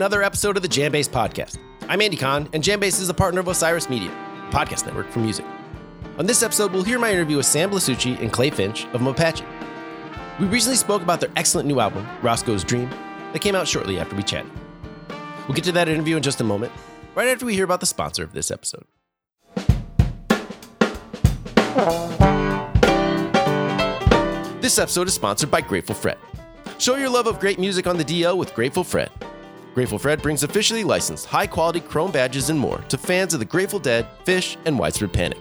another episode of the Jambase Podcast. I'm Andy Kahn, and Jambase is a partner of Osiris Media, a podcast network for music. On this episode, we'll hear my interview with Sam Blasucci and Clay Finch of Mapache. We recently spoke about their excellent new album, Roscoe's Dream, that came out shortly after we chatted. We'll get to that interview in just a moment, right after we hear about the sponsor of this episode. This episode is sponsored by Grateful Fred. Show your love of great music on the DL with Grateful Fred. Grateful Fred brings officially licensed, high quality chrome badges and more to fans of the Grateful Dead, Phish, and Widespread Panic.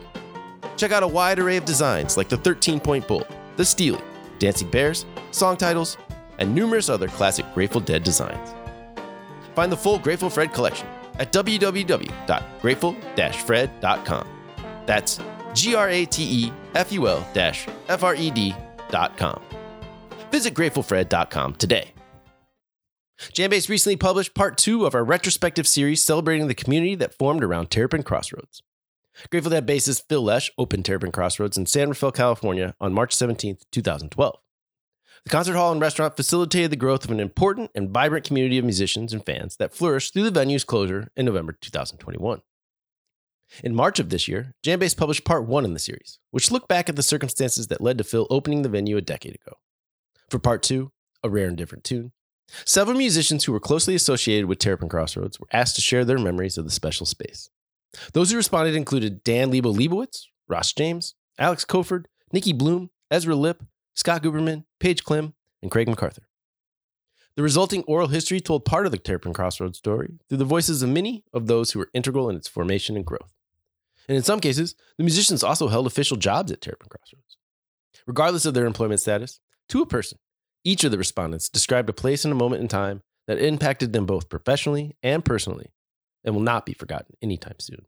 Check out a wide array of designs like the 13 point bull, the Stealie, Dancing Bears, song titles, and numerous other classic Grateful Dead designs. Find the full Grateful Fred collection at www.grateful fred.com. That's G R A T E F U L F R E D.com. Visit gratefulfred.com today. Jambase recently published part two of our retrospective series celebrating the community that formed around Terrapin Crossroads. Grateful Dead bassist Phil Lesh opened Terrapin Crossroads in San Rafael, California on March 17, 2012. The concert hall and restaurant facilitated the growth of an important and vibrant community of musicians and fans that flourished through the venue's closure in November 2021. In March of this year, Jambase published part one in the series, which looked back at the circumstances that led to Phil opening the venue a decade ago. For part two, A Rare and Different Tune, several musicians who were closely associated with Terrapin Crossroads were asked to share their memories of the special space. Those who responded included Dan Lebo Lebowitz, Ross James, Alex Koford, Nicki Bluhm, Ezra Lipp, Scott Guberman, Paige Klim, and Craig MacArthur. The resulting oral history told part of the Terrapin Crossroads story through the voices of many of those who were integral in its formation and growth. And in some cases, the musicians also held official jobs at Terrapin Crossroads. Regardless of their employment status, to a person, each of the respondents described a place and a moment in time that impacted them both professionally and personally and will not be forgotten anytime soon.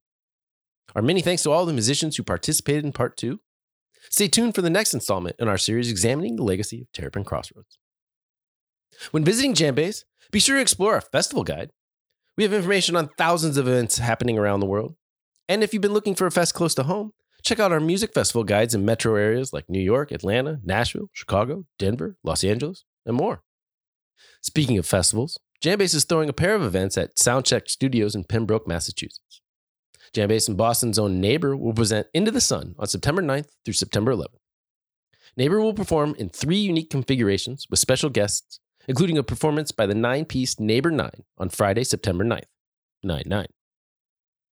Our many thanks to all the musicians who participated in part two. Stay tuned for the next installment in our series examining the legacy of Terrapin Crossroads. When visiting Jambase, be sure to explore our festival guide. We have information on thousands of events happening around the world. And if you've been looking for a fest close to home, check out our music festival guides in metro areas like New York, Atlanta, Nashville, Chicago, Denver, Los Angeles, and more. Speaking of festivals, Jambase is throwing a pair of events at Soundcheck Studios in Pembroke, Massachusetts. Jambase and Boston's own Neighbor will present Into the Sun on September 9th through September 11th. Neighbor will perform in three unique configurations with special guests, including a performance by the nine piece Neighbor 9 on Friday, September 9th. 9 9.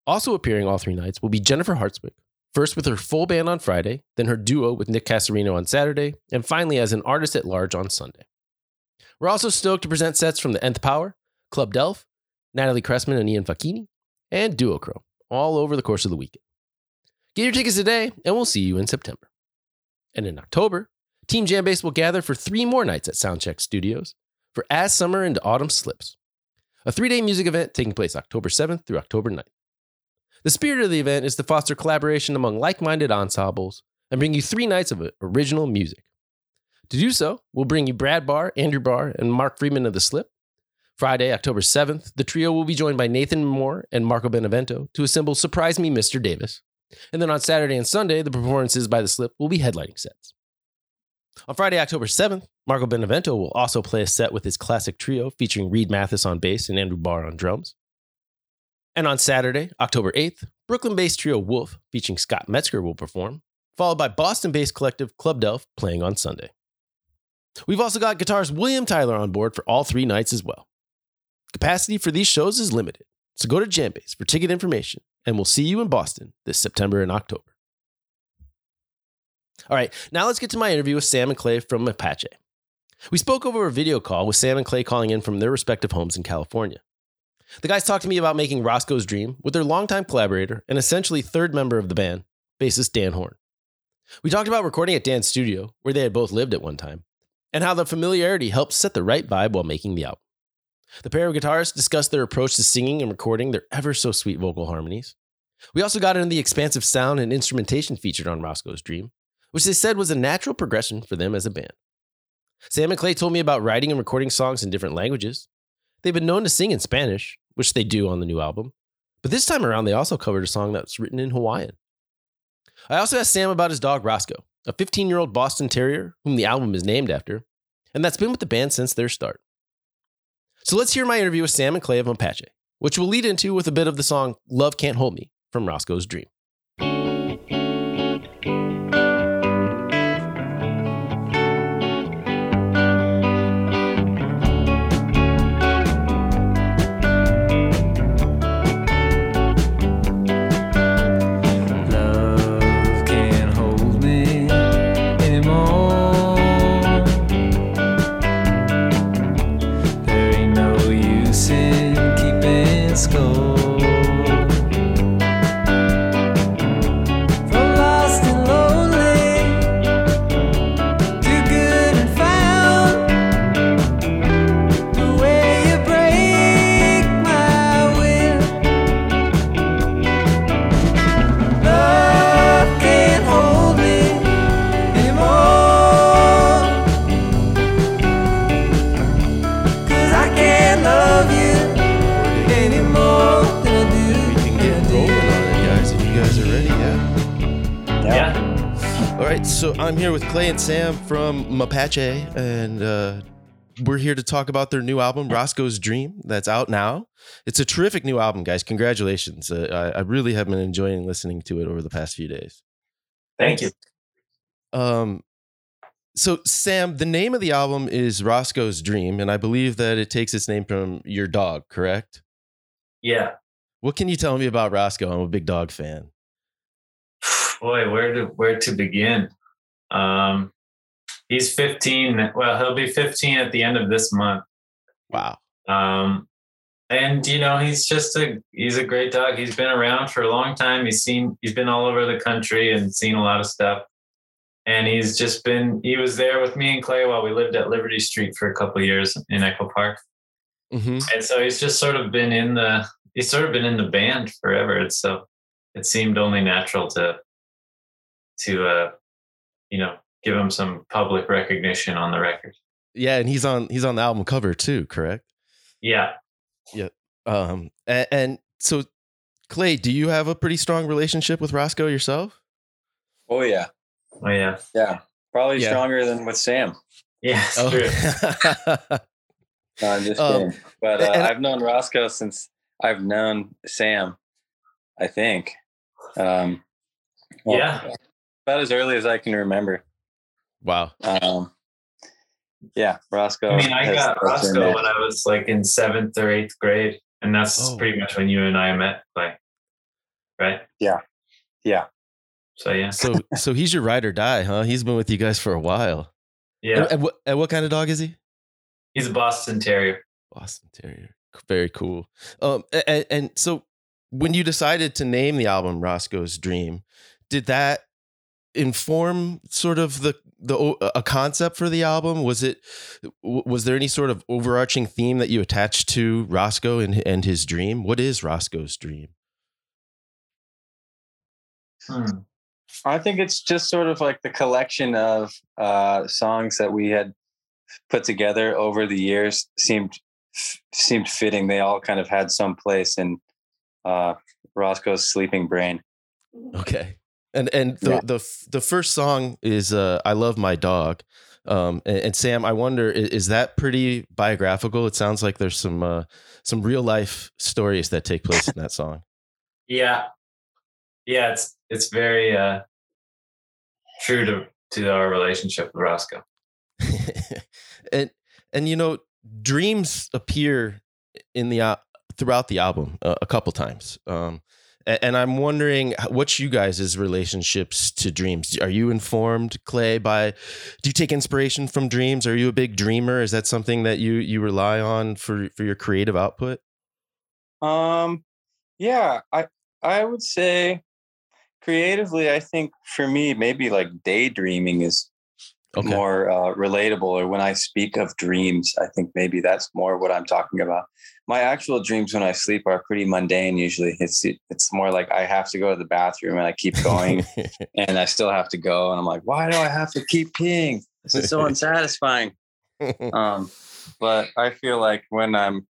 Also appearing all three nights will be Jennifer Hartswick, first with her full band on Friday, then her duo with Nick Cassarino on Saturday, and finally as an artist at large on Sunday. We're also stoked to present sets from the Nth Power, Club Delph, Natalie Cressman and Ian Faquini, and Duochrome, all over the course of the weekend. Get your tickets today, and we'll see you in September. And in October, Team Jambase will gather for three more nights at Soundcheck Studios for As Summer into Autumn Slips, a three day music event taking place October 7th through October 9th. The spirit of the event is to foster collaboration among like minded ensembles and bring you three nights of original music. To do so, we'll bring you Brad Barr, Andrew Barr, and Marc Friedman of The Slip. Friday, October 7th, the trio will be joined by Nathan Moore and Marco Benevento to assemble Surprise Me, Mr. Davis. And then on Saturday and Sunday, the performances by The Slip will be headlining sets. On Friday, October 7th, Marco Benevento will also play a set with his classic trio featuring Reed Mathis on bass and Andrew Barr on drums. And on Saturday, October 8th, Brooklyn based trio Wolf featuring Scott Metzger will perform, followed by Boston based collective Club Delph playing on Sunday. We've also got guitarist William Tyler on board for all three nights as well. Capacity for these shows is limited, so go to Jambase for ticket information, and we'll see you in Boston this September and October. All right, now let's get to my interview with Sam and Clay from Mapache. We spoke over a video call with Sam and Clay calling in from their respective homes in California. The guys talked to me about making Roscoe's Dream with their longtime collaborator and essentially third member of the band, bassist Dan Horne. We talked about recording at Dan's studio, where they had both lived at one time, and how the familiarity helped set the right vibe while making the album. The pair of guitarists discussed their approach to singing and recording their ever so sweet vocal harmonies. We also got into the expansive sound and instrumentation featured on Roscoe's Dream, which they said was a natural progression for them as a band. Sam and Clay told me about writing and recording songs in different languages, They've been known to sing in Spanish, which they do on the new album, but this time around they also covered a song that's written in Hawaiian. I also asked Sam about his dog Roscoe, a 15 year old Boston Terrier whom the album is named after, and that's been with the band since their start. So let's hear my interview with Sam and Clay of Mapache, which we'll lead into with a bit of the song Love Can't Hold Me from Roscoe's Dream. Here with Clay and Sam from Mapache, and uh, we're here to talk about their new album, Roscoe's Dream, that's out now. It's a terrific new album, guys. Congratulations. Uh, I, I really have been enjoying listening to it over the past few days. Thank you. Um, so Sam, the name of the album is Roscoe's Dream, and I believe that it takes its name from your dog, correct? Yeah. What can you tell me about Roscoe? I'm a big dog fan. Boy, where to where to begin? Um, he's 15. Well, he'll be 15 at the end of this month. Wow. Um, and you know, he's just a he's a great dog. He's been around for a long time. He's seen he's been all over the country and seen a lot of stuff. And he's just been he was there with me and Clay while we lived at Liberty Street for a couple years in Echo Park. hmm And so he's just sort of been in the he's sort of been in the band forever. It's so it seemed only natural to to uh you know give him some public recognition on the record. Yeah, and he's on he's on the album cover too, correct? Yeah. Yeah. Um, and, and so Clay, do you have a pretty strong relationship with Roscoe yourself? Oh yeah, Oh yeah. yeah. Probably Yeah. stronger than with Sam. Yeah, it's Oh. true. No, I'm just Um, kidding. But uh, and- I've known Roscoe since I've known Sam. I think. Um, well, Yeah. About as early as I can remember. wow. Um, yeah, Roscoe. I mean, I got has been Roscoe there. when I was like in seventh or eighth grade, and that's Oh. pretty much when you and I met, like, right? Yeah, yeah. So yeah, So so he's your ride or die, huh? He's been with you guys for a while. yeah. And, and what and what kind of dog is he? He's a Boston Terrier. Boston Terrier. Very cool. Um, and, and so when you decided to name the album Roscoe's Dream, did that inform sort of the the a concept for the album? Was it was there any sort of overarching theme that you attached to Roscoe and and his dream? What is Roscoe's dream? Hmm. I think it's just sort of like the collection of uh, songs that we had put together over the years seemed seemed fitting. They all kind of had some place in uh, Roscoe's sleeping brain. Okay. And and the Yeah. the the first song is uh I love my dog. Um and, and Sam, I wonder i- is that pretty biographical? It sounds like there's some uh some real life stories that take place in that song. Yeah, yeah. It's it's very uh, true to to our relationship with Roscoe. and and you know dreams appear in the uh, throughout the album uh, a couple times. Um a- and I'm wondering what's you guys' relationships to dreams. Are you informed, Clay, by do you take inspiration from dreams? Are you a big dreamer? Is that something that you you rely on for for your creative output? Um, yeah, I I would say creatively, I think for me, maybe like daydreaming is Okay. more uh, relatable. Or when I speak of dreams, I think maybe that's more what I'm talking about. My actual dreams when I sleep are pretty mundane. Usually, it's it's more like I have to go to the bathroom and I keep going, and I still have to go, and I'm like, why do I have to keep peeing? This is so unsatisfying. Um, but I feel like when I'm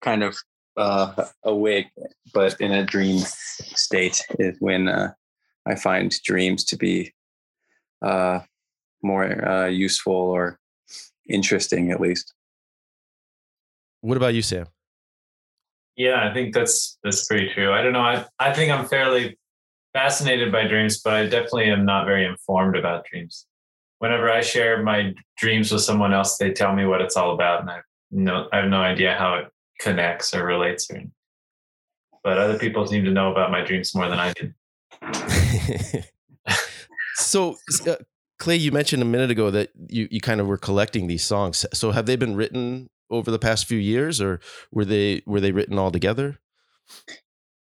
kind of uh, awake, but in a dream state, is when uh, I find dreams to be uh, more uh, useful or interesting, at least. What about you, Sam? Yeah, I think that's that's pretty true. I don't know. I I think I'm fairly fascinated by dreams, but I definitely am not very informed about dreams. Whenever I share my dreams with someone else, they tell me what it's all about, and I no I have no idea how it connects or relates. Or, but other people seem to know about my dreams more than I do. so, uh, Clay, you mentioned a minute ago that you you kind of were collecting these songs. So, have they been written over the past few years, or were they were they written all together?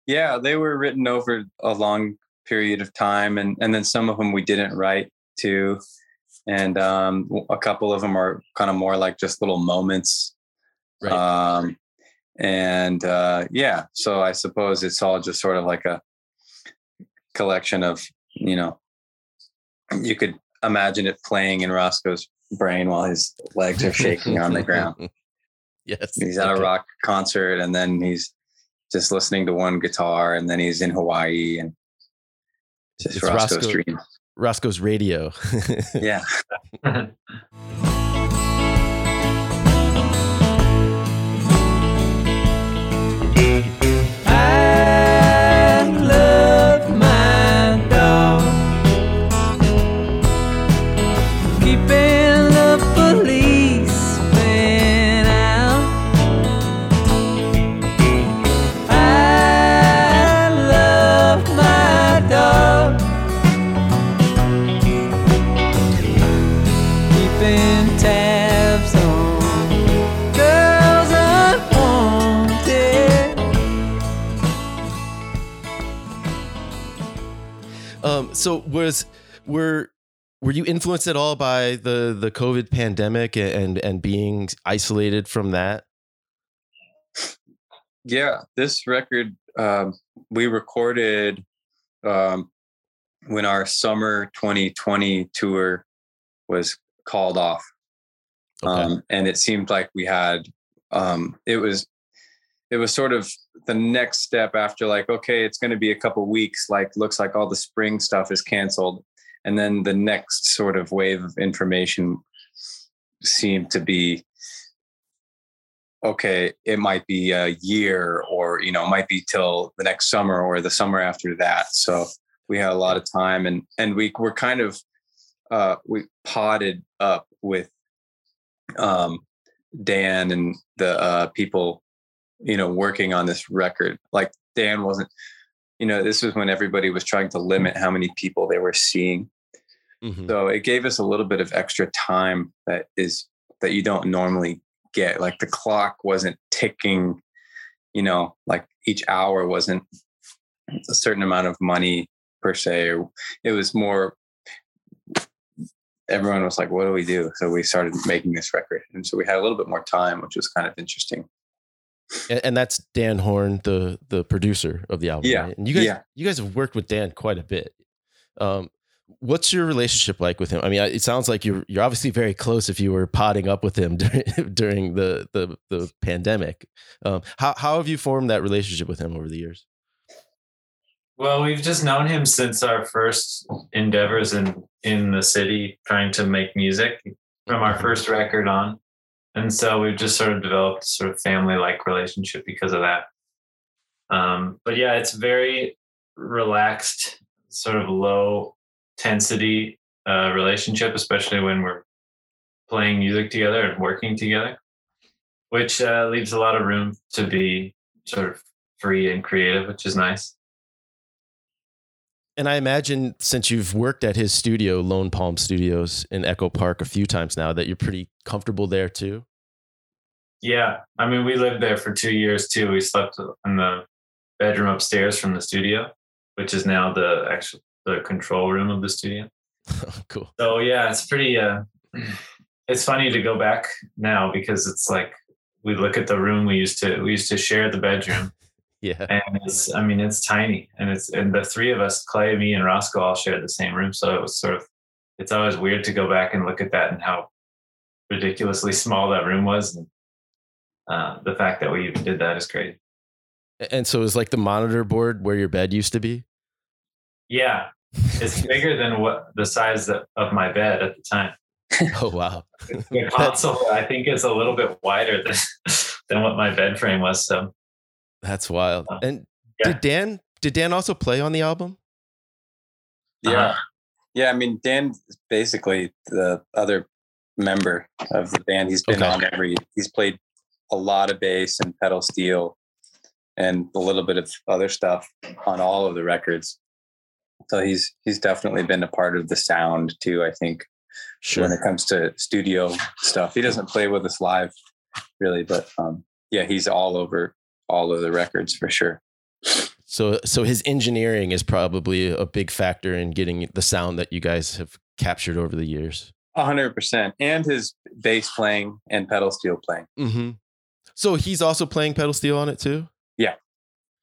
Yeah, they were written over a long period of time, and and then some of them we didn't write too, and um, a couple of them are kind of more like just little moments. Right. Um, and uh, yeah, so I suppose it's all just sort of like a collection of you know, you could imagine it playing in Roscoe's brain while his legs are shaking on the ground. Yes. He's at okay. a rock concert and then he's just listening to one guitar and then he's in Hawaii and just It's Roscoe's Roscoe- dream. Roscoe's radio. Yeah. so was were were you influenced at all by the the COVID pandemic and and being isolated from that? Yeah. This record um, we recorded um, when our summer 2020 tour was called off. Okay. um, and it seemed like we had um, it was it was sort of the next step after like okay it's going to be a couple weeks like looks like all the spring stuff is canceled. And then the next sort of wave of information seemed to be okay it might be a year or you know it might be till the next summer or the summer after that. So we had a lot of time and and we were kind of uh we potted up with um dan and the uh people you know working on this record like dan wasn't you know this was when everybody was trying to limit how many people they were seeing Mhm. so it gave us a little bit of extra time that is that you don't normally get. Like the clock wasn't ticking, you know, like each hour wasn't a certain amount of money per se. It was more everyone was like, what do we do? So we started making this record. And so we had a little bit more time, which was kind of interesting. And, and that's Dan Horne, the the producer of the album. Yeah, right? And you guys yeah. you guys have worked with Dan quite a bit. Um, what's your relationship like with him? I mean, it sounds like you're you're obviously very close if you were potting up with him during, during the, the the pandemic. Um, how how have you formed that relationship with him over the years? Well, we've just known him since our first endeavors in in the city, trying to make music from our first record on, and so we've just sort of developed sort of family like relationship because of that. Um, but yeah, it's very relaxed, sort of low intensity uh, relationship, especially when we're playing music together and working together, which uh, leaves a lot of room to be sort of free and creative, which is nice. And I imagine since you've worked at his studio, Lone Palm Studios in Echo Park, a few times now, that you're pretty comfortable there too. Yeah, I mean, we lived there for two years too. We slept in the bedroom upstairs from the studio, which is now the actual the control room of the studio. cool. So yeah, it's pretty. Uh, it's funny to go back now because it's like we look at the room we used to we used to share the bedroom, Yeah. and it's I mean it's tiny, and it's and the three of us, Clay, me, and Roscoe, all shared the same room. So it was sort of it's always weird to go back and look at that and how ridiculously small that room was, and uh, the fact that we even did that is crazy. And so it's like the monitor board where your bed used to be. Yeah, it's bigger than what the size of of my bed at the time. Oh wow. The console, I think, is a little bit wider than than what my bed frame was. So That's wild. Uh, And yeah. did Dan did Dan also play on the album? Yeah. Uh-huh. Yeah. I mean, Dan is basically the other member of the band. He's been Okay. on every, he's played a lot of bass and pedal steel and a little bit of other stuff on all of the records. So he's, he's definitely been a part of the sound too, I think, when it comes to studio stuff. He doesn't play with us live really, but um, yeah, he's all over all of the records for sure. So so his engineering is probably a big factor in getting the sound that you guys have captured over the years. A hundred percent. And his bass playing and pedal steel playing. Mm-hmm. So he's also playing pedal steel on it too? Yeah,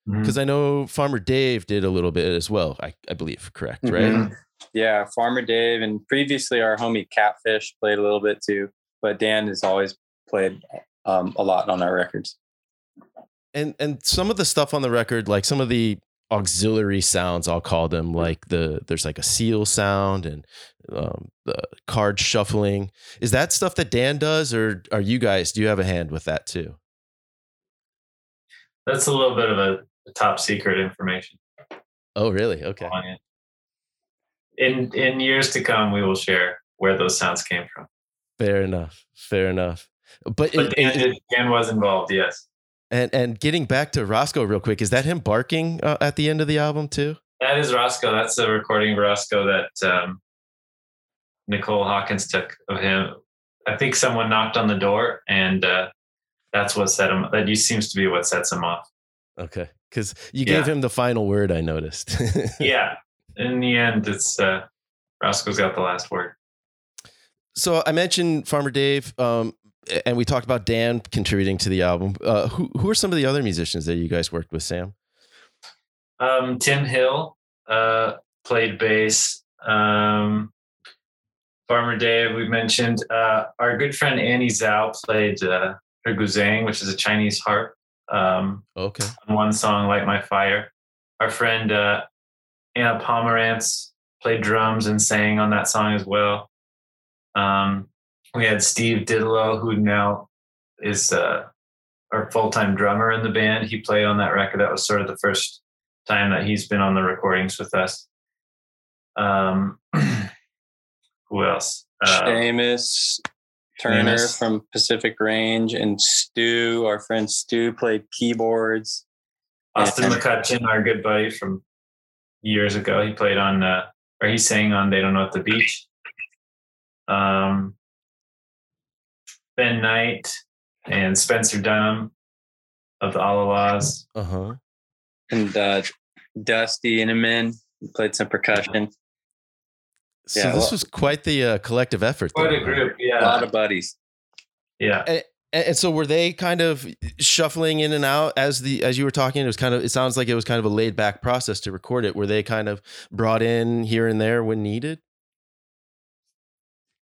Because I know Farmer Dave did a little bit as well, I, I believe, correct, right? Mhm. Yeah, Farmer Dave and previously our homie Catfish played a little bit too, but Dan has always played um, a lot on our records. And and some of the stuff on the record, like some of the auxiliary sounds, I'll call them, like the there's like a seal sound and um, the card shuffling. Is that stuff that Dan does, or are you guys? Do you have a hand with that too? That's a little bit of a, a top secret information Oh, really? Okay. In in years to come, we will share where those sounds came from. Fair enough. Fair enough. But, But in- Dan, did, Dan was involved, yes. And and getting back to Roscoe real quick, is that him barking uh, at the end of the album too? That is Roscoe. That's a recording of Roscoe that um, Nicole Hawkins took of him. I think someone knocked on the door, and uh, that's what set him. That seems to be what sets him off. Okay, because you gave him the final word. I noticed. Yeah. In the end, it's uh, Roscoe's got the last word. so I mentioned Farmer Dave, um, and we talked about Dan contributing to the album. Uh, who who are some of the other musicians that you guys worked with, Sam? Um, Tim Hill uh, played bass. Um, Farmer Dave, we mentioned. Uh, our good friend Annie Zhao played uh, her guzheng, which is a Chinese harp. Um, Okay. on one song, Light My Fire. Our friend uh, Anna Pomerantz played drums and sang on that song as well. Um, we had Steve Diddlow, who now is uh, our full time drummer in the band. He played on that record. That was sort of the first time that he's been on the recordings with us. Um, who else? Uh, Seamus Turner Seamus. from Pacific Range and Stu, our friend Stu, played keyboards. Austin And- McCutcheon, our good buddy from years ago. He played on, uh, or he sang on They Don't Know at the Beach. Um, ben Knight and Spencer Dunham of the Allah-Las. Uh huh. and uh, Dusty Inman played some percussion. So Yeah, this well- was quite the uh, collective effort. Quite then, a huh? group, A lot of buddies. Yeah. And, and so were they kind of shuffling in and out as the as you were talking? It was kind of it sounds like it was kind of a laid back process to record it. Were they kind of brought in here and there when needed?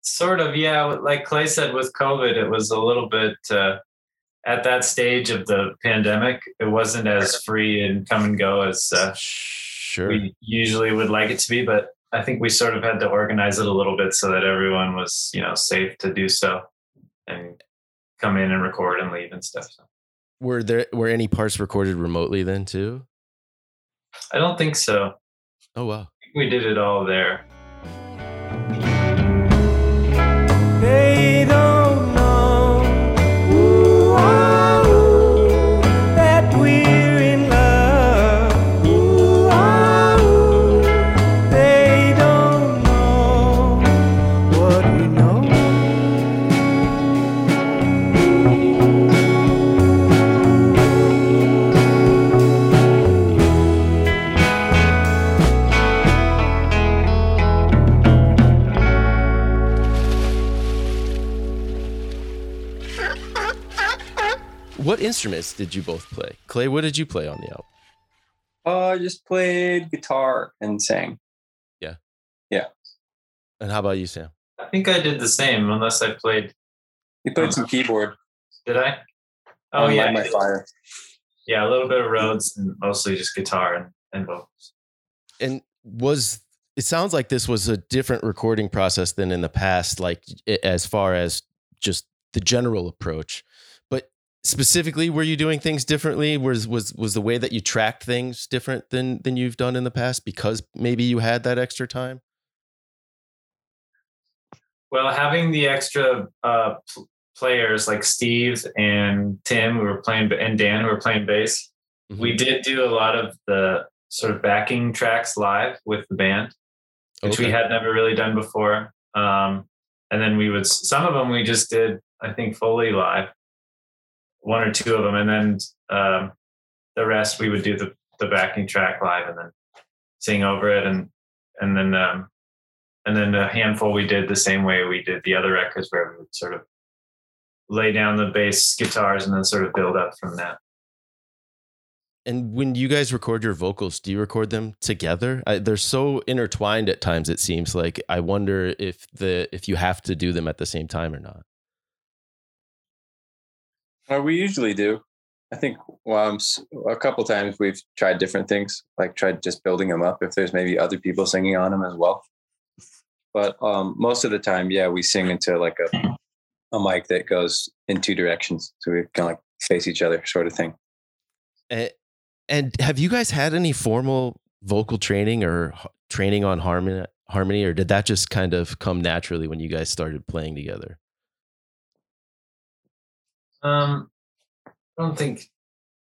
Sort of, yeah. Like Clay said, with COVID, it was a little bit uh, at that stage of the pandemic. It wasn't as free and come and go as uh, Sure. we usually would like it to be, but I think we sort of had to organize it a little bit so that everyone was, you know, safe to do so and come in and record and leave and stuff. So Were there were any parts recorded remotely then too? I don't think so. Oh wow. We did it all there. What instruments did you both play? Clay, what did you play on the album? Oh, I just played guitar and sang. Yeah. Yeah. And how about you, Sam? I think I did the same, unless I played. You played um, some keyboard. Did I? Oh on yeah, My Fire. yeah, a little bit of Rhodes and mostly just guitar and, and vocals. And was it sounds like this was a different recording process than in the past, like as far as just the general approach. Specifically, were you doing things differently? Was was was the way that you tracked things different than than you've done in the past because maybe you had that extra time? Well, having the extra uh, pl- players like Steve and Tim who were playing and Dan who were playing bass, Mm-hmm. we did do a lot of the sort of backing tracks live with the band, which we had never really done before. Um, and then we would some of them we just did I think fully live, one or two of them, and then um, the rest we would do the the backing track live and then sing over it and and then um, and then a handful we did the same way we did the other records where we would sort of lay down the bass guitars and then sort of build up from that. And when you guys record your vocals, do you record them together? I, they're so intertwined at times. It seems like I wonder if the if you have to do them at the same time or not. Well, we usually do. I think a couple times we've tried different things, like tried just building them up. If there's maybe other people singing on them as well, but um, most of the time, yeah, we sing into like a a mic that goes in two directions, so we kind of like face each other, sort of thing. And, and have you guys had any formal vocal training or training on harmony, harmony, or did that just kind of come naturally when you guys started playing together? Um, I don't think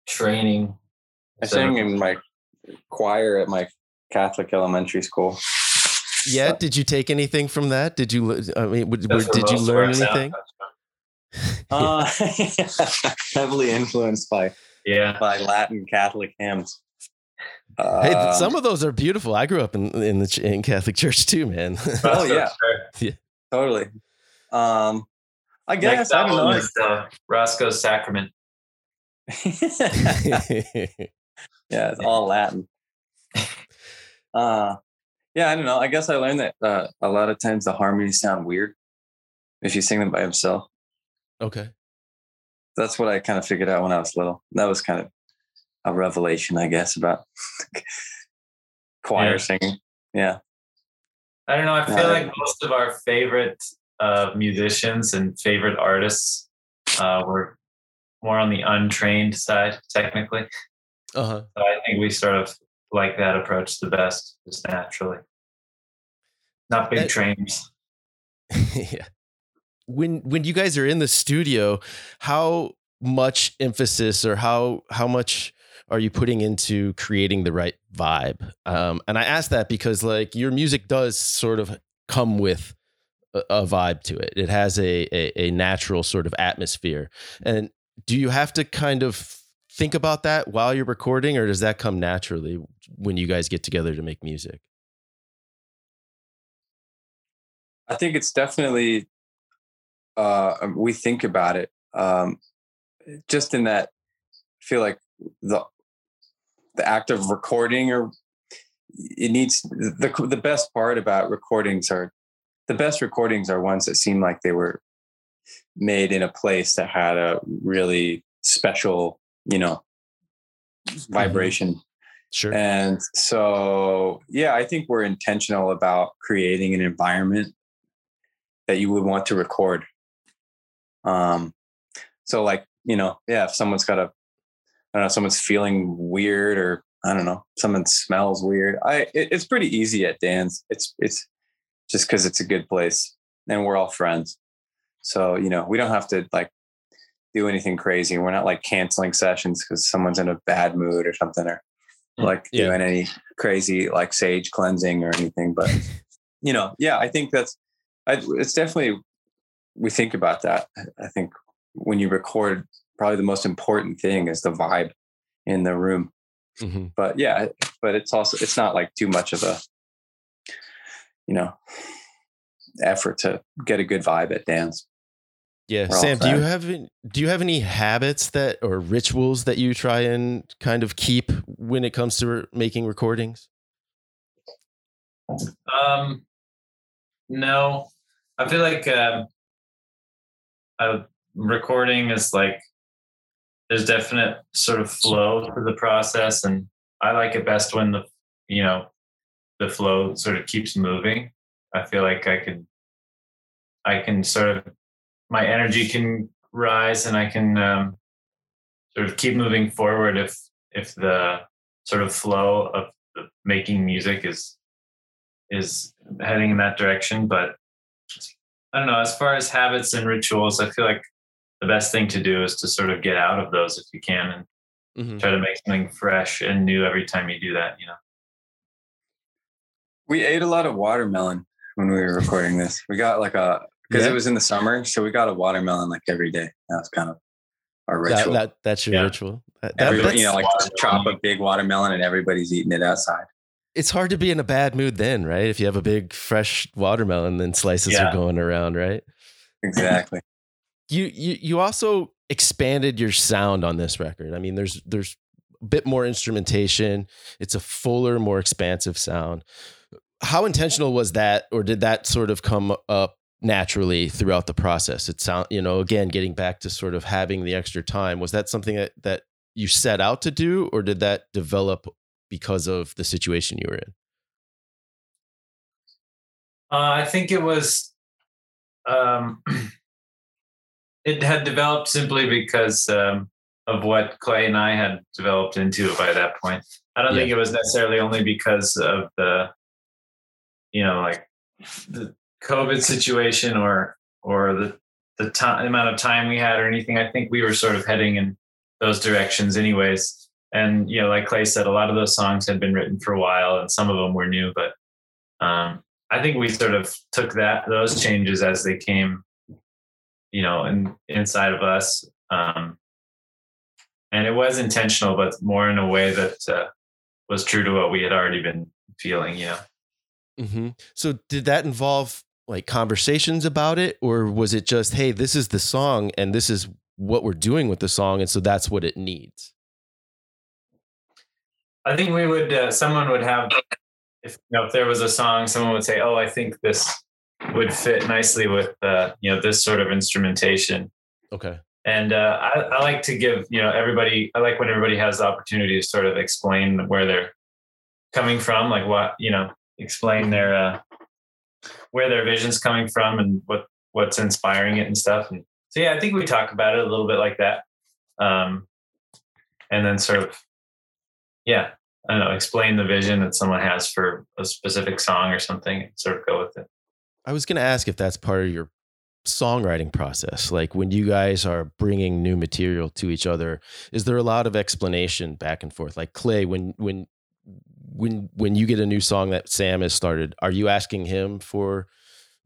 training. I So- sang in my choir at my Catholic elementary school. Yeah. Did you take anything from that? Did you? I mean, would- That's did you learn anything? comes. Uh, heavily influenced by Yeah. by Latin Catholic hymns. Hey, Um, some of those are beautiful. I grew up in in the in Catholic church too, man. Oh, yeah. Sure. totally. Um, I Next guess I don't know. is uh, Roscoe's Sacrament. yeah, it's all Latin. Uh, yeah, I don't know. I guess I learned that uh, a lot of times the harmonies sound weird if you sing them by yourself. okay. That's what I kind of figured out when I was little. That was kind of a revelation, I guess, about choir Yeah. singing. Yeah. I don't know. I feel Uh, like most of our favorite uh, musicians and favorite artists uh, were more on the untrained side, technically. Uh huh. So I think we sort of like that approach the best, just naturally. Not big Uh, trainers. yeah. When when you guys are in the studio, how much emphasis or how how much are you putting into creating the right vibe? Um, and I ask that because like your music does sort of come with a, vibe to it. It has a, a a natural sort of atmosphere. And do you have to kind of think about that while you're recording, or does that come naturally when you guys get together to make music? I think it's definitely uh um, we think about it um just in that I feel like the the act of recording or it needs the the best part about recordings are the best recordings are ones that seem like they were made in a place that had a really special you know vibration Sure. and so, yeah, I think we're intentional about creating an environment that you would want to record. Um, so like, you know, yeah, if someone's got a, I don't know, someone's feeling weird or I don't know, someone smells weird. I, it, it's pretty easy at Dan's. It's, it's just cause it's a good place and we're all friends. So, you know, we don't have to like do anything crazy. We're not like canceling sessions because someone's in a bad mood or something or like Yeah. doing any crazy like sage cleansing or anything. But you know, yeah, I think that's I, it's definitely we think about that. I think when you record, probably the most important thing is the vibe in the room. Mhm. But yeah, but it's also it's not like too much of a you know effort to get a good vibe at Dan's. Yeah, We're Sam, do you have any- do you have any habits that or rituals that you try and kind of keep when it comes to re- making recordings? Um, no, I feel like um, uh, recording is like there's definite sort of flow to the process, and I like it best when the you know the flow sort of keeps moving. I feel like I can I can sort of my energy can rise and I can um, sort of keep moving forward if if the sort of flow of making music is is heading in that direction. But I don't know. As far as habits and rituals, I feel like the best thing to do is to sort of get out of those if you can and Mhm. try to make something fresh and new every time you do that. You know. We ate a lot of watermelon when we were recording this. We got like a because Yeah. it was in the summer, so we got a watermelon like every day. That was kind of our ritual. that that's your Yeah. ritual. That- that- that's- you know, like Watermelon. chop a big watermelon and everybody's eating it outside. it's hard to be in a bad mood then, right? If you have a big fresh watermelon, then slices Yeah. are going around, right? Exactly. You you you also expanded your sound on this record. I mean, there's there's a bit more instrumentation. It's a fuller, more expansive sound. How intentional was that, or did that sort of come up naturally throughout the process? It sound you know again getting back to sort of having the extra time. Was that something that that you set out to do, or did that develop because of the situation you were in? Uh, I think it was. Um, it had developed simply because um, of what Clay and I had developed into by that point. I don't think it was necessarily only because of the, you know, like the COVID situation or or the the time amount of time we had or anything. I think we were sort of heading in those directions, anyways. And you know, like Clay said, a lot of those songs had been written for a while, and some of them were new, but um, I think we sort of took that those changes as they came, you know, and inside of us. Um, and it was intentional, but more in a way that uh, was true to what we had already been feeling. You know, hmm So did that involve like conversations about it, or was it just, hey, this is the song and this is what we're doing with the song, and so that's what it needs? I think we would. Uh, someone would have, if you know, if there was a song, someone would say, "Oh, I think this would fit nicely with uh, you know this sort of instrumentation." Okay. And uh, I, I like to give you know everybody. I like when everybody has the opportunity to sort of explain where they're coming from, like what you know, explain their uh, where their vision's coming from and what what's inspiring it and stuff. And so yeah, I think we talk about it a little bit like that, um, and then sort of yeah, I don't know, explain the vision that someone has for a specific song or something, and sort of go with it. I was going to ask if that's part of your songwriting process. Like when you guys are bringing new material to each other, is there a lot of explanation back and forth? Like Clay, when when when when you get a new song that Sam has started, are you asking him for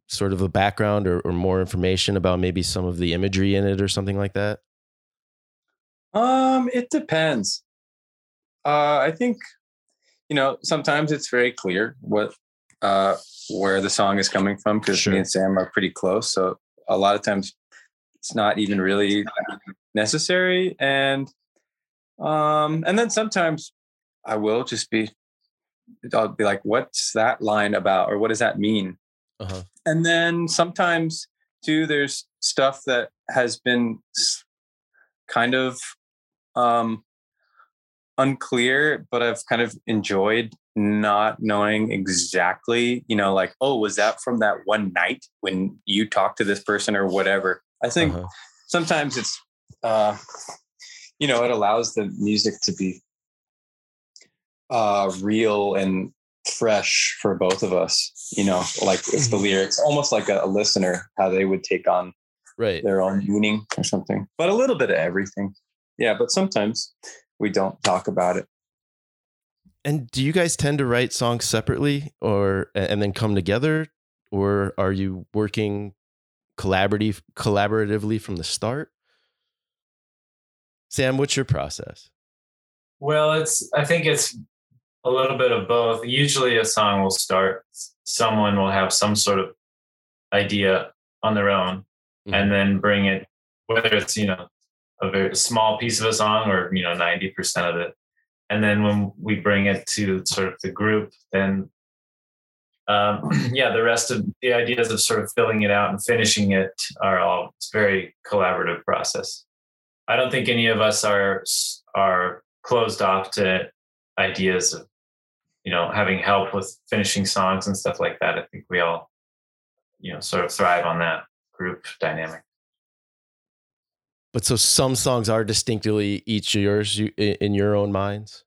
sort of a background or, or more information about maybe some of the imagery in it or something like that? Um, it depends. Uh, I think, you know, sometimes it's very clear what uh where the song is coming from because Sure. me and Sam are pretty close. So a lot of times it's not even really necessary. And um, and then sometimes I will just be I'll be like, what's that line about? Or what does that mean? Uh-huh. And then sometimes too, there's stuff that has been kind of um unclear, but I've kind of enjoyed not knowing exactly, you know, like, oh, was that from that one night when you talked to this person or whatever? I think Uh-huh. sometimes it's uh you know, it allows the music to be uh real and fresh for both of us, you know, like it's the lyrics almost like a, a listener, how they would take on Right. their own meaning or something, but a little bit of everything. Yeah, but sometimes we don't talk about it. And do you guys tend to write songs separately or and then come together or are you working collaborative collaboratively from the start? Sam, what's your process? Well, it's I think it's a little bit of both. Usually a song will start someone will have some sort of idea on their own Mhm. and then bring it whether it's, you know, a very small piece of a song or, you know, 90% of it. And then when we bring it to sort of the group, then um, yeah, the rest of the ideas of sort of filling it out and finishing it are all it's very collaborative process. I don't think any of us are are closed off to ideas of you know having help with finishing songs and stuff like that. I think we all you know sort of thrive on that group dynamic. but so some songs are distinctly each yours you, in, in your own minds.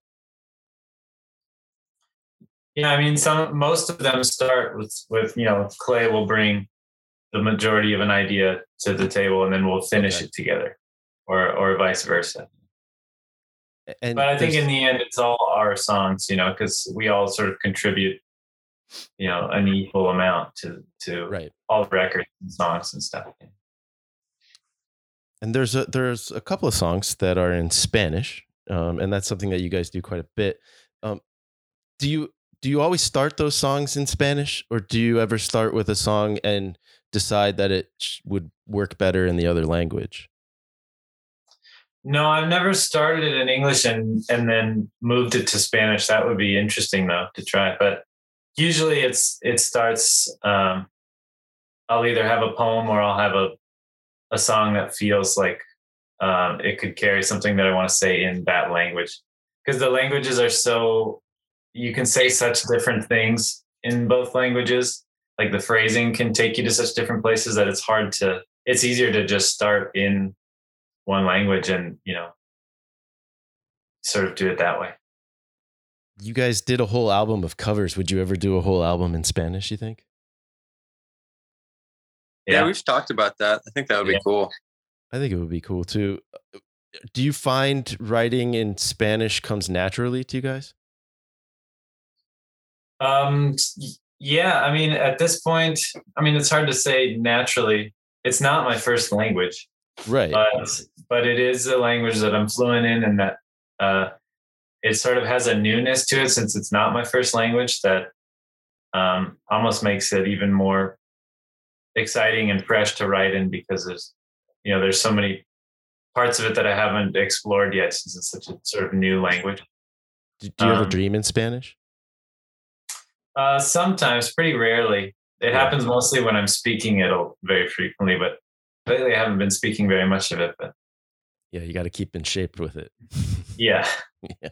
Yeah, I mean, some most of them start with with you know Clay will bring the majority of an idea to the table, and then we'll finish Okay. it together, or or vice versa. And But I think in the end, it's all our songs, you know, because we all sort of contribute, you know, an equal amount to to right. all the records and songs and stuff. And there's a there's a couple of songs that are in Spanish, um, and that's something that you guys do quite a bit. Um, do you do you always start those songs in Spanish, or do you ever start with a song and decide that it sh- would work better in the other language? No, I've never started it in English and and then moved it to Spanish. That would be interesting though to try. But usually it's it starts. Um, I'll either have a poem or I'll have a a song that feels like um, it could carry something that I want to say in that language because the languages are so you can say such different things in both languages. Like the phrasing can take you to such different places that it's hard to. It's easier to just start in one language and you know sort of do it that way You guys did a whole album of covers. Would you ever do a whole album in Spanish? You think? Yeah, yeah, we've talked about that. I think that would be cool. I think it would be cool too. Do you find writing in Spanish comes naturally to you guys? um yeah i mean at this point i mean it's hard to say naturally it's not my first language Right. but but it is a language that i'm fluent in and that uh it sort of has a newness to it since it's not my first language that um almost makes it even more exciting and fresh to write in because there's you know there's so many parts of it that i haven't explored yet since it's such a sort of new language do, do you ever um, dream in Spanish? Uh, sometimes, pretty rarely. It happens mostly when I'm speaking it very frequently, but lately I haven't been speaking very much of it. But Yeah, you got to keep in shape with it. yeah, yeah.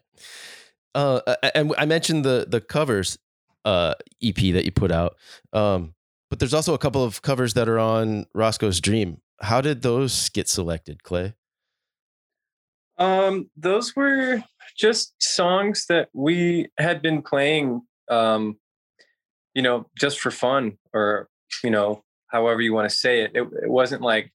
Uh, and I mentioned the the covers uh, EP that you put out, um, but there's also a couple of covers that are on Roscoe's Dream. How did those get selected, Clay? Um, those were just songs that we had been playing, um, you know, just for fun or, you know, however you want to say it. it. It wasn't like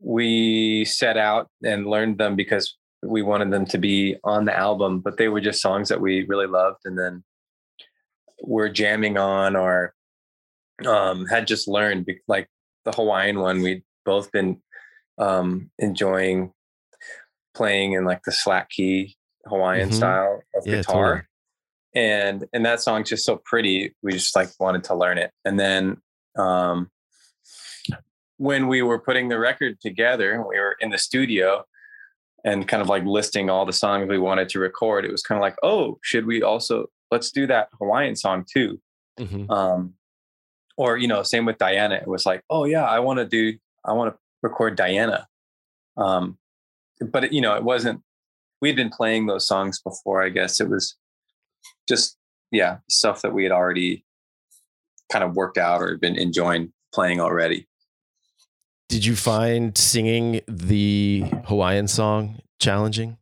we set out and learned them because we wanted them to be on the album, but they were just songs that we really loved. And then we're jamming on or um, had just learned, like the Hawaiian one, we'd both been um, enjoying playing in like the slack key Hawaiian Mhm. style of Yeah, guitar. totally. And and that song's just so pretty. We just like wanted to learn it. And then um when we were putting the record together, we were in the studio and kind of like listing all the songs we wanted to record. It was kind of like, oh, should we also let's do that Hawaiian song too? Mhm. um or you know same with diana it was like oh yeah i want to do i want to record diana um but it, you know it wasn't we'd been playing those songs before i guess it was just yeah stuff that we had already kind of worked out or been enjoying playing already Did you find singing the Hawaiian song challenging?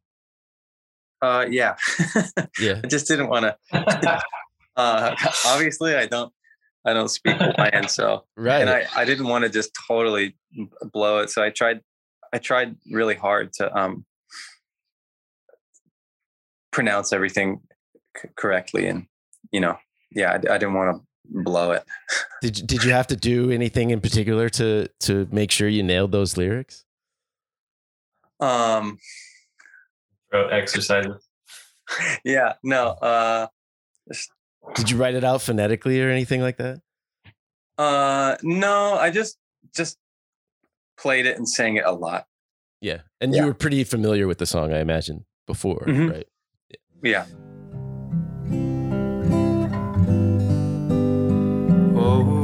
uh yeah Yeah. i just didn't want to uh obviously i don't i don't speak hawaiian so Right. and I, I didn't want to just totally blow it so i tried i tried really hard to um pronounce everything c- correctly and you know yeah i, I didn't want to blow it did you- did you have to do anything in particular to to make sure you nailed those lyrics? um throat exercises. yeah no uh Did you write it out phonetically or anything like that? uh no i just just played it and sang it a lot Yeah. And Yeah. you were pretty familiar with the song, I imagine, before, Mhm. right? yeah Ike ala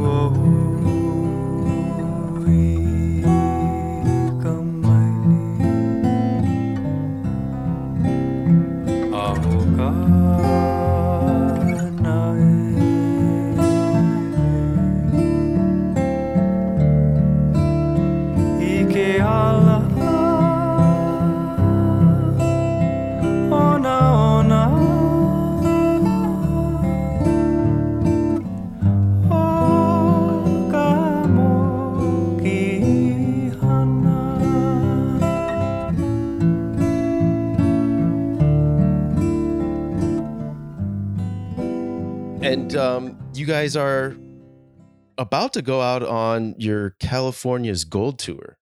um, you guys are about to go out on your California's Gold Tour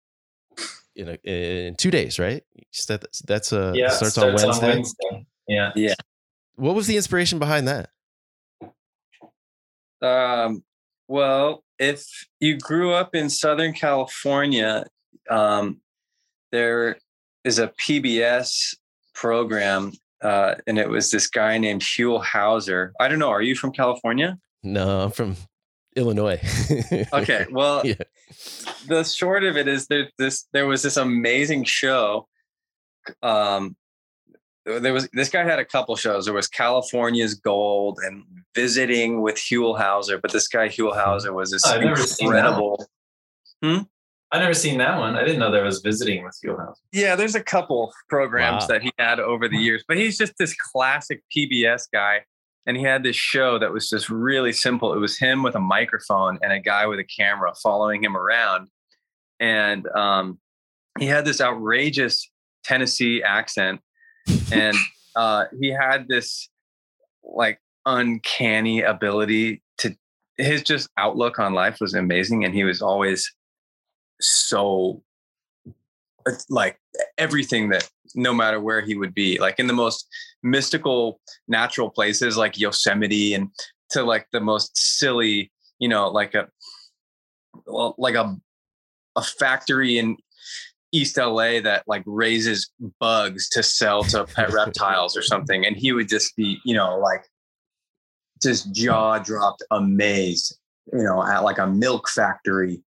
in a, in two days, right? That, that's uh Yeah, starts, starts on Wednesday. Yeah. Yeah. What was the inspiration behind that? Um, well, if you grew up in Southern California, um, there is a PBS program, uh, and it was this guy named Huell Hauser. I don't know. Are you from California? No, I'm from Illinois. Okay. Well, Yeah. the short of it is there this there was this amazing show. Um, there was this guy had a couple shows. There was California's Gold and Visiting with Huell Hauser, but this guy Huell Hauser was this I've never seen that incredible. I never seen that one. I didn't know there was visiting with Huell Hauser. Yeah, there's a couple programs Wow. that he had over the years, but he's just this classic PBS guy. And he had this show that was just really simple. It was him with a microphone and a guy with a camera following him around. And um, he had this outrageous Tennessee accent. And uh, he had this like uncanny ability to, his just outlook on life was amazing. And he was always so uh, like everything that no matter where he would be like in the most mystical natural places like yosemite and to like the most silly you know like a well like a a factory in east la that like raises bugs to sell to pet reptiles or something and he would just be you know like just jaw dropped amazed you know at like a milk factory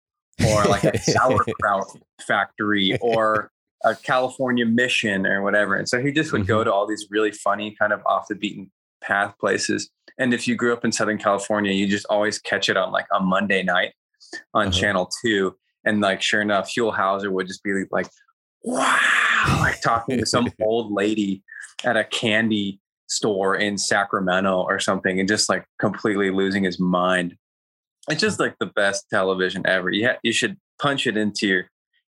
or like a sauerkraut factory or a California mission or whatever. And so he just would go to all these really funny, kind of off the beaten path places. And if you grew up in Southern California, you just always catch it on like a Monday night on Uh-huh. channel two. And like sure enough, Huell Hauser would just be like, wow, like talking to some old lady at a candy store in Sacramento or something and just like completely losing his mind. It's just like the best television ever. You, ha- you should punch it into your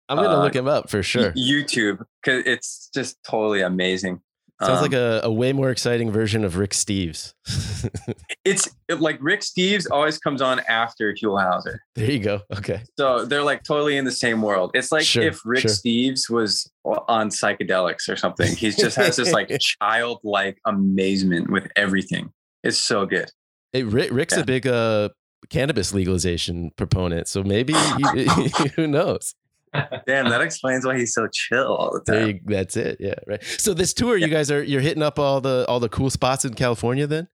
I'm gonna Uh, look him up for sure. YouTube because it's just totally amazing. Sounds like Um, a, a way more exciting version of Rick Steves. it's it- like Rick Steves always comes on after Huell Hauser. there you go. Okay. So they're like totally in the same world. It's like Sure, if Rick sure. Steves was on psychedelics or something. He just has this like childlike amazement with everything. It's so good. Hey, Rick, Rick's Yeah. a big uh, cannabis legalization proponent, so maybe he, who knows? Damn, that explains why he's so chill all the There time. you, that's it. Yeah, right. So this tour, you guys are you're hitting up all the all the cool spots in California. Then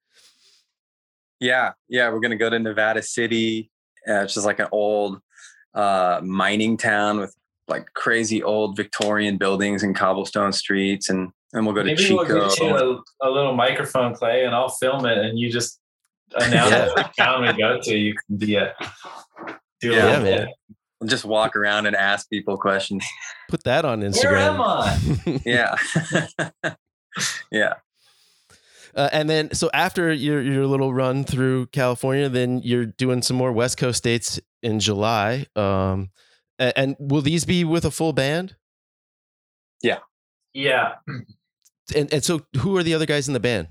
Yeah, yeah, we're gonna go to Nevada City, uh, which is like an old uh, mining town with like crazy old Victorian buildings and cobblestone streets, and and we'll go to Maybe Chico. we'll get you a, a little microphone, Clay, and I'll film it, and you just announce Yeah. the town we go to. You can be a do a Yeah, man. bit. We'll just walk around and ask people questions. put that on Instagram. Where am Instagram. I? Yeah, yeah. Uh, and then, so after your your little run through California, then you're doing some more West Coast states in July. Um, a- and, will these be with a full band? Yeah, yeah, And and so, who are the other guys in the band?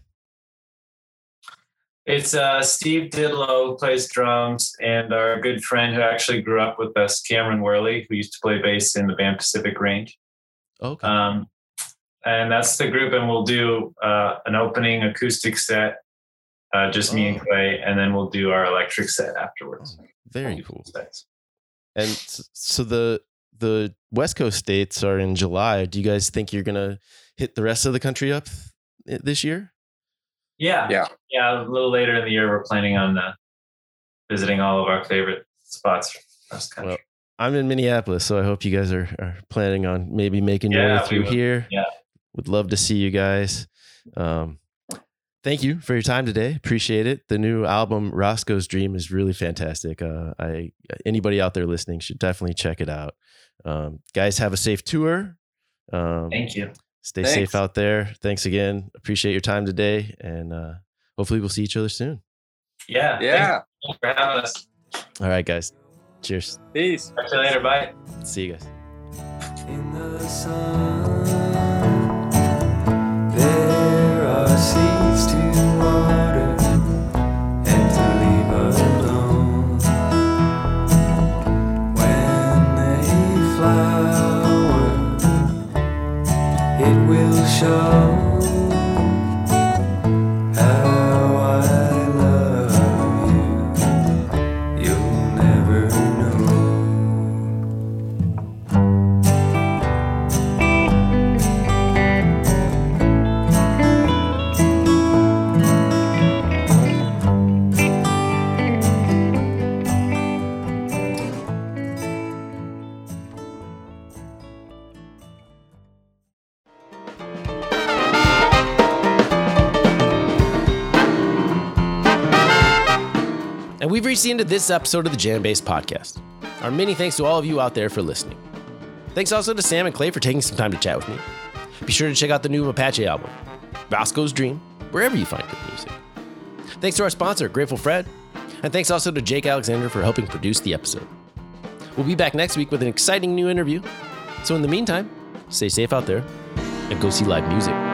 It's uh, Steve Didlow plays drums, and our good friend who actually grew up with us, Cameron Worley, who used to play bass in the band Pacific Range. Okay. Um, and that's the group, and we'll do uh, an opening acoustic set, uh, just me and Oh. Clay, and then we'll do our electric set afterwards. Very cool. Sets. And so the the West Coast states are in July. Do you guys think you're gonna hit the rest of the country up this year? Yeah, Yeah. yeah. A little later in the year, we're planning on uh, visiting all of our favorite spots across country. Well, I'm in Minneapolis, so I hope you guys are, are planning on maybe making your Yeah, way through here. Yeah. Would love to see you guys. Um, thank you for your time today. Appreciate it. The new album Roscoe's Dream is really fantastic. Uh, I anybody out there listening should definitely check it out. Um, guys, have a safe tour. Um, Thank you. Stay Thanks. safe out there. Thanks again. Appreciate your time today, and uh, hopefully we'll see each other soon. Yeah, Yeah. Thanks for having us. All right, guys. Cheers. Peace. Talk to you later. Bye. See you guys. in the sun. There are seas to water reached the end of this episode of the JamBase Podcast. Our many thanks to all of you out there for listening. Thanks also to Sam and Clay for taking some time to chat with me. Be sure to check out the new Mapache album, Roscoe's Dream, wherever you find good music. Thanks to our sponsor, Grateful Fred, and thanks also to Jake Alexander for helping produce the episode. We'll be back next week with an exciting new interview. So in the meantime, stay safe out there and go see live music.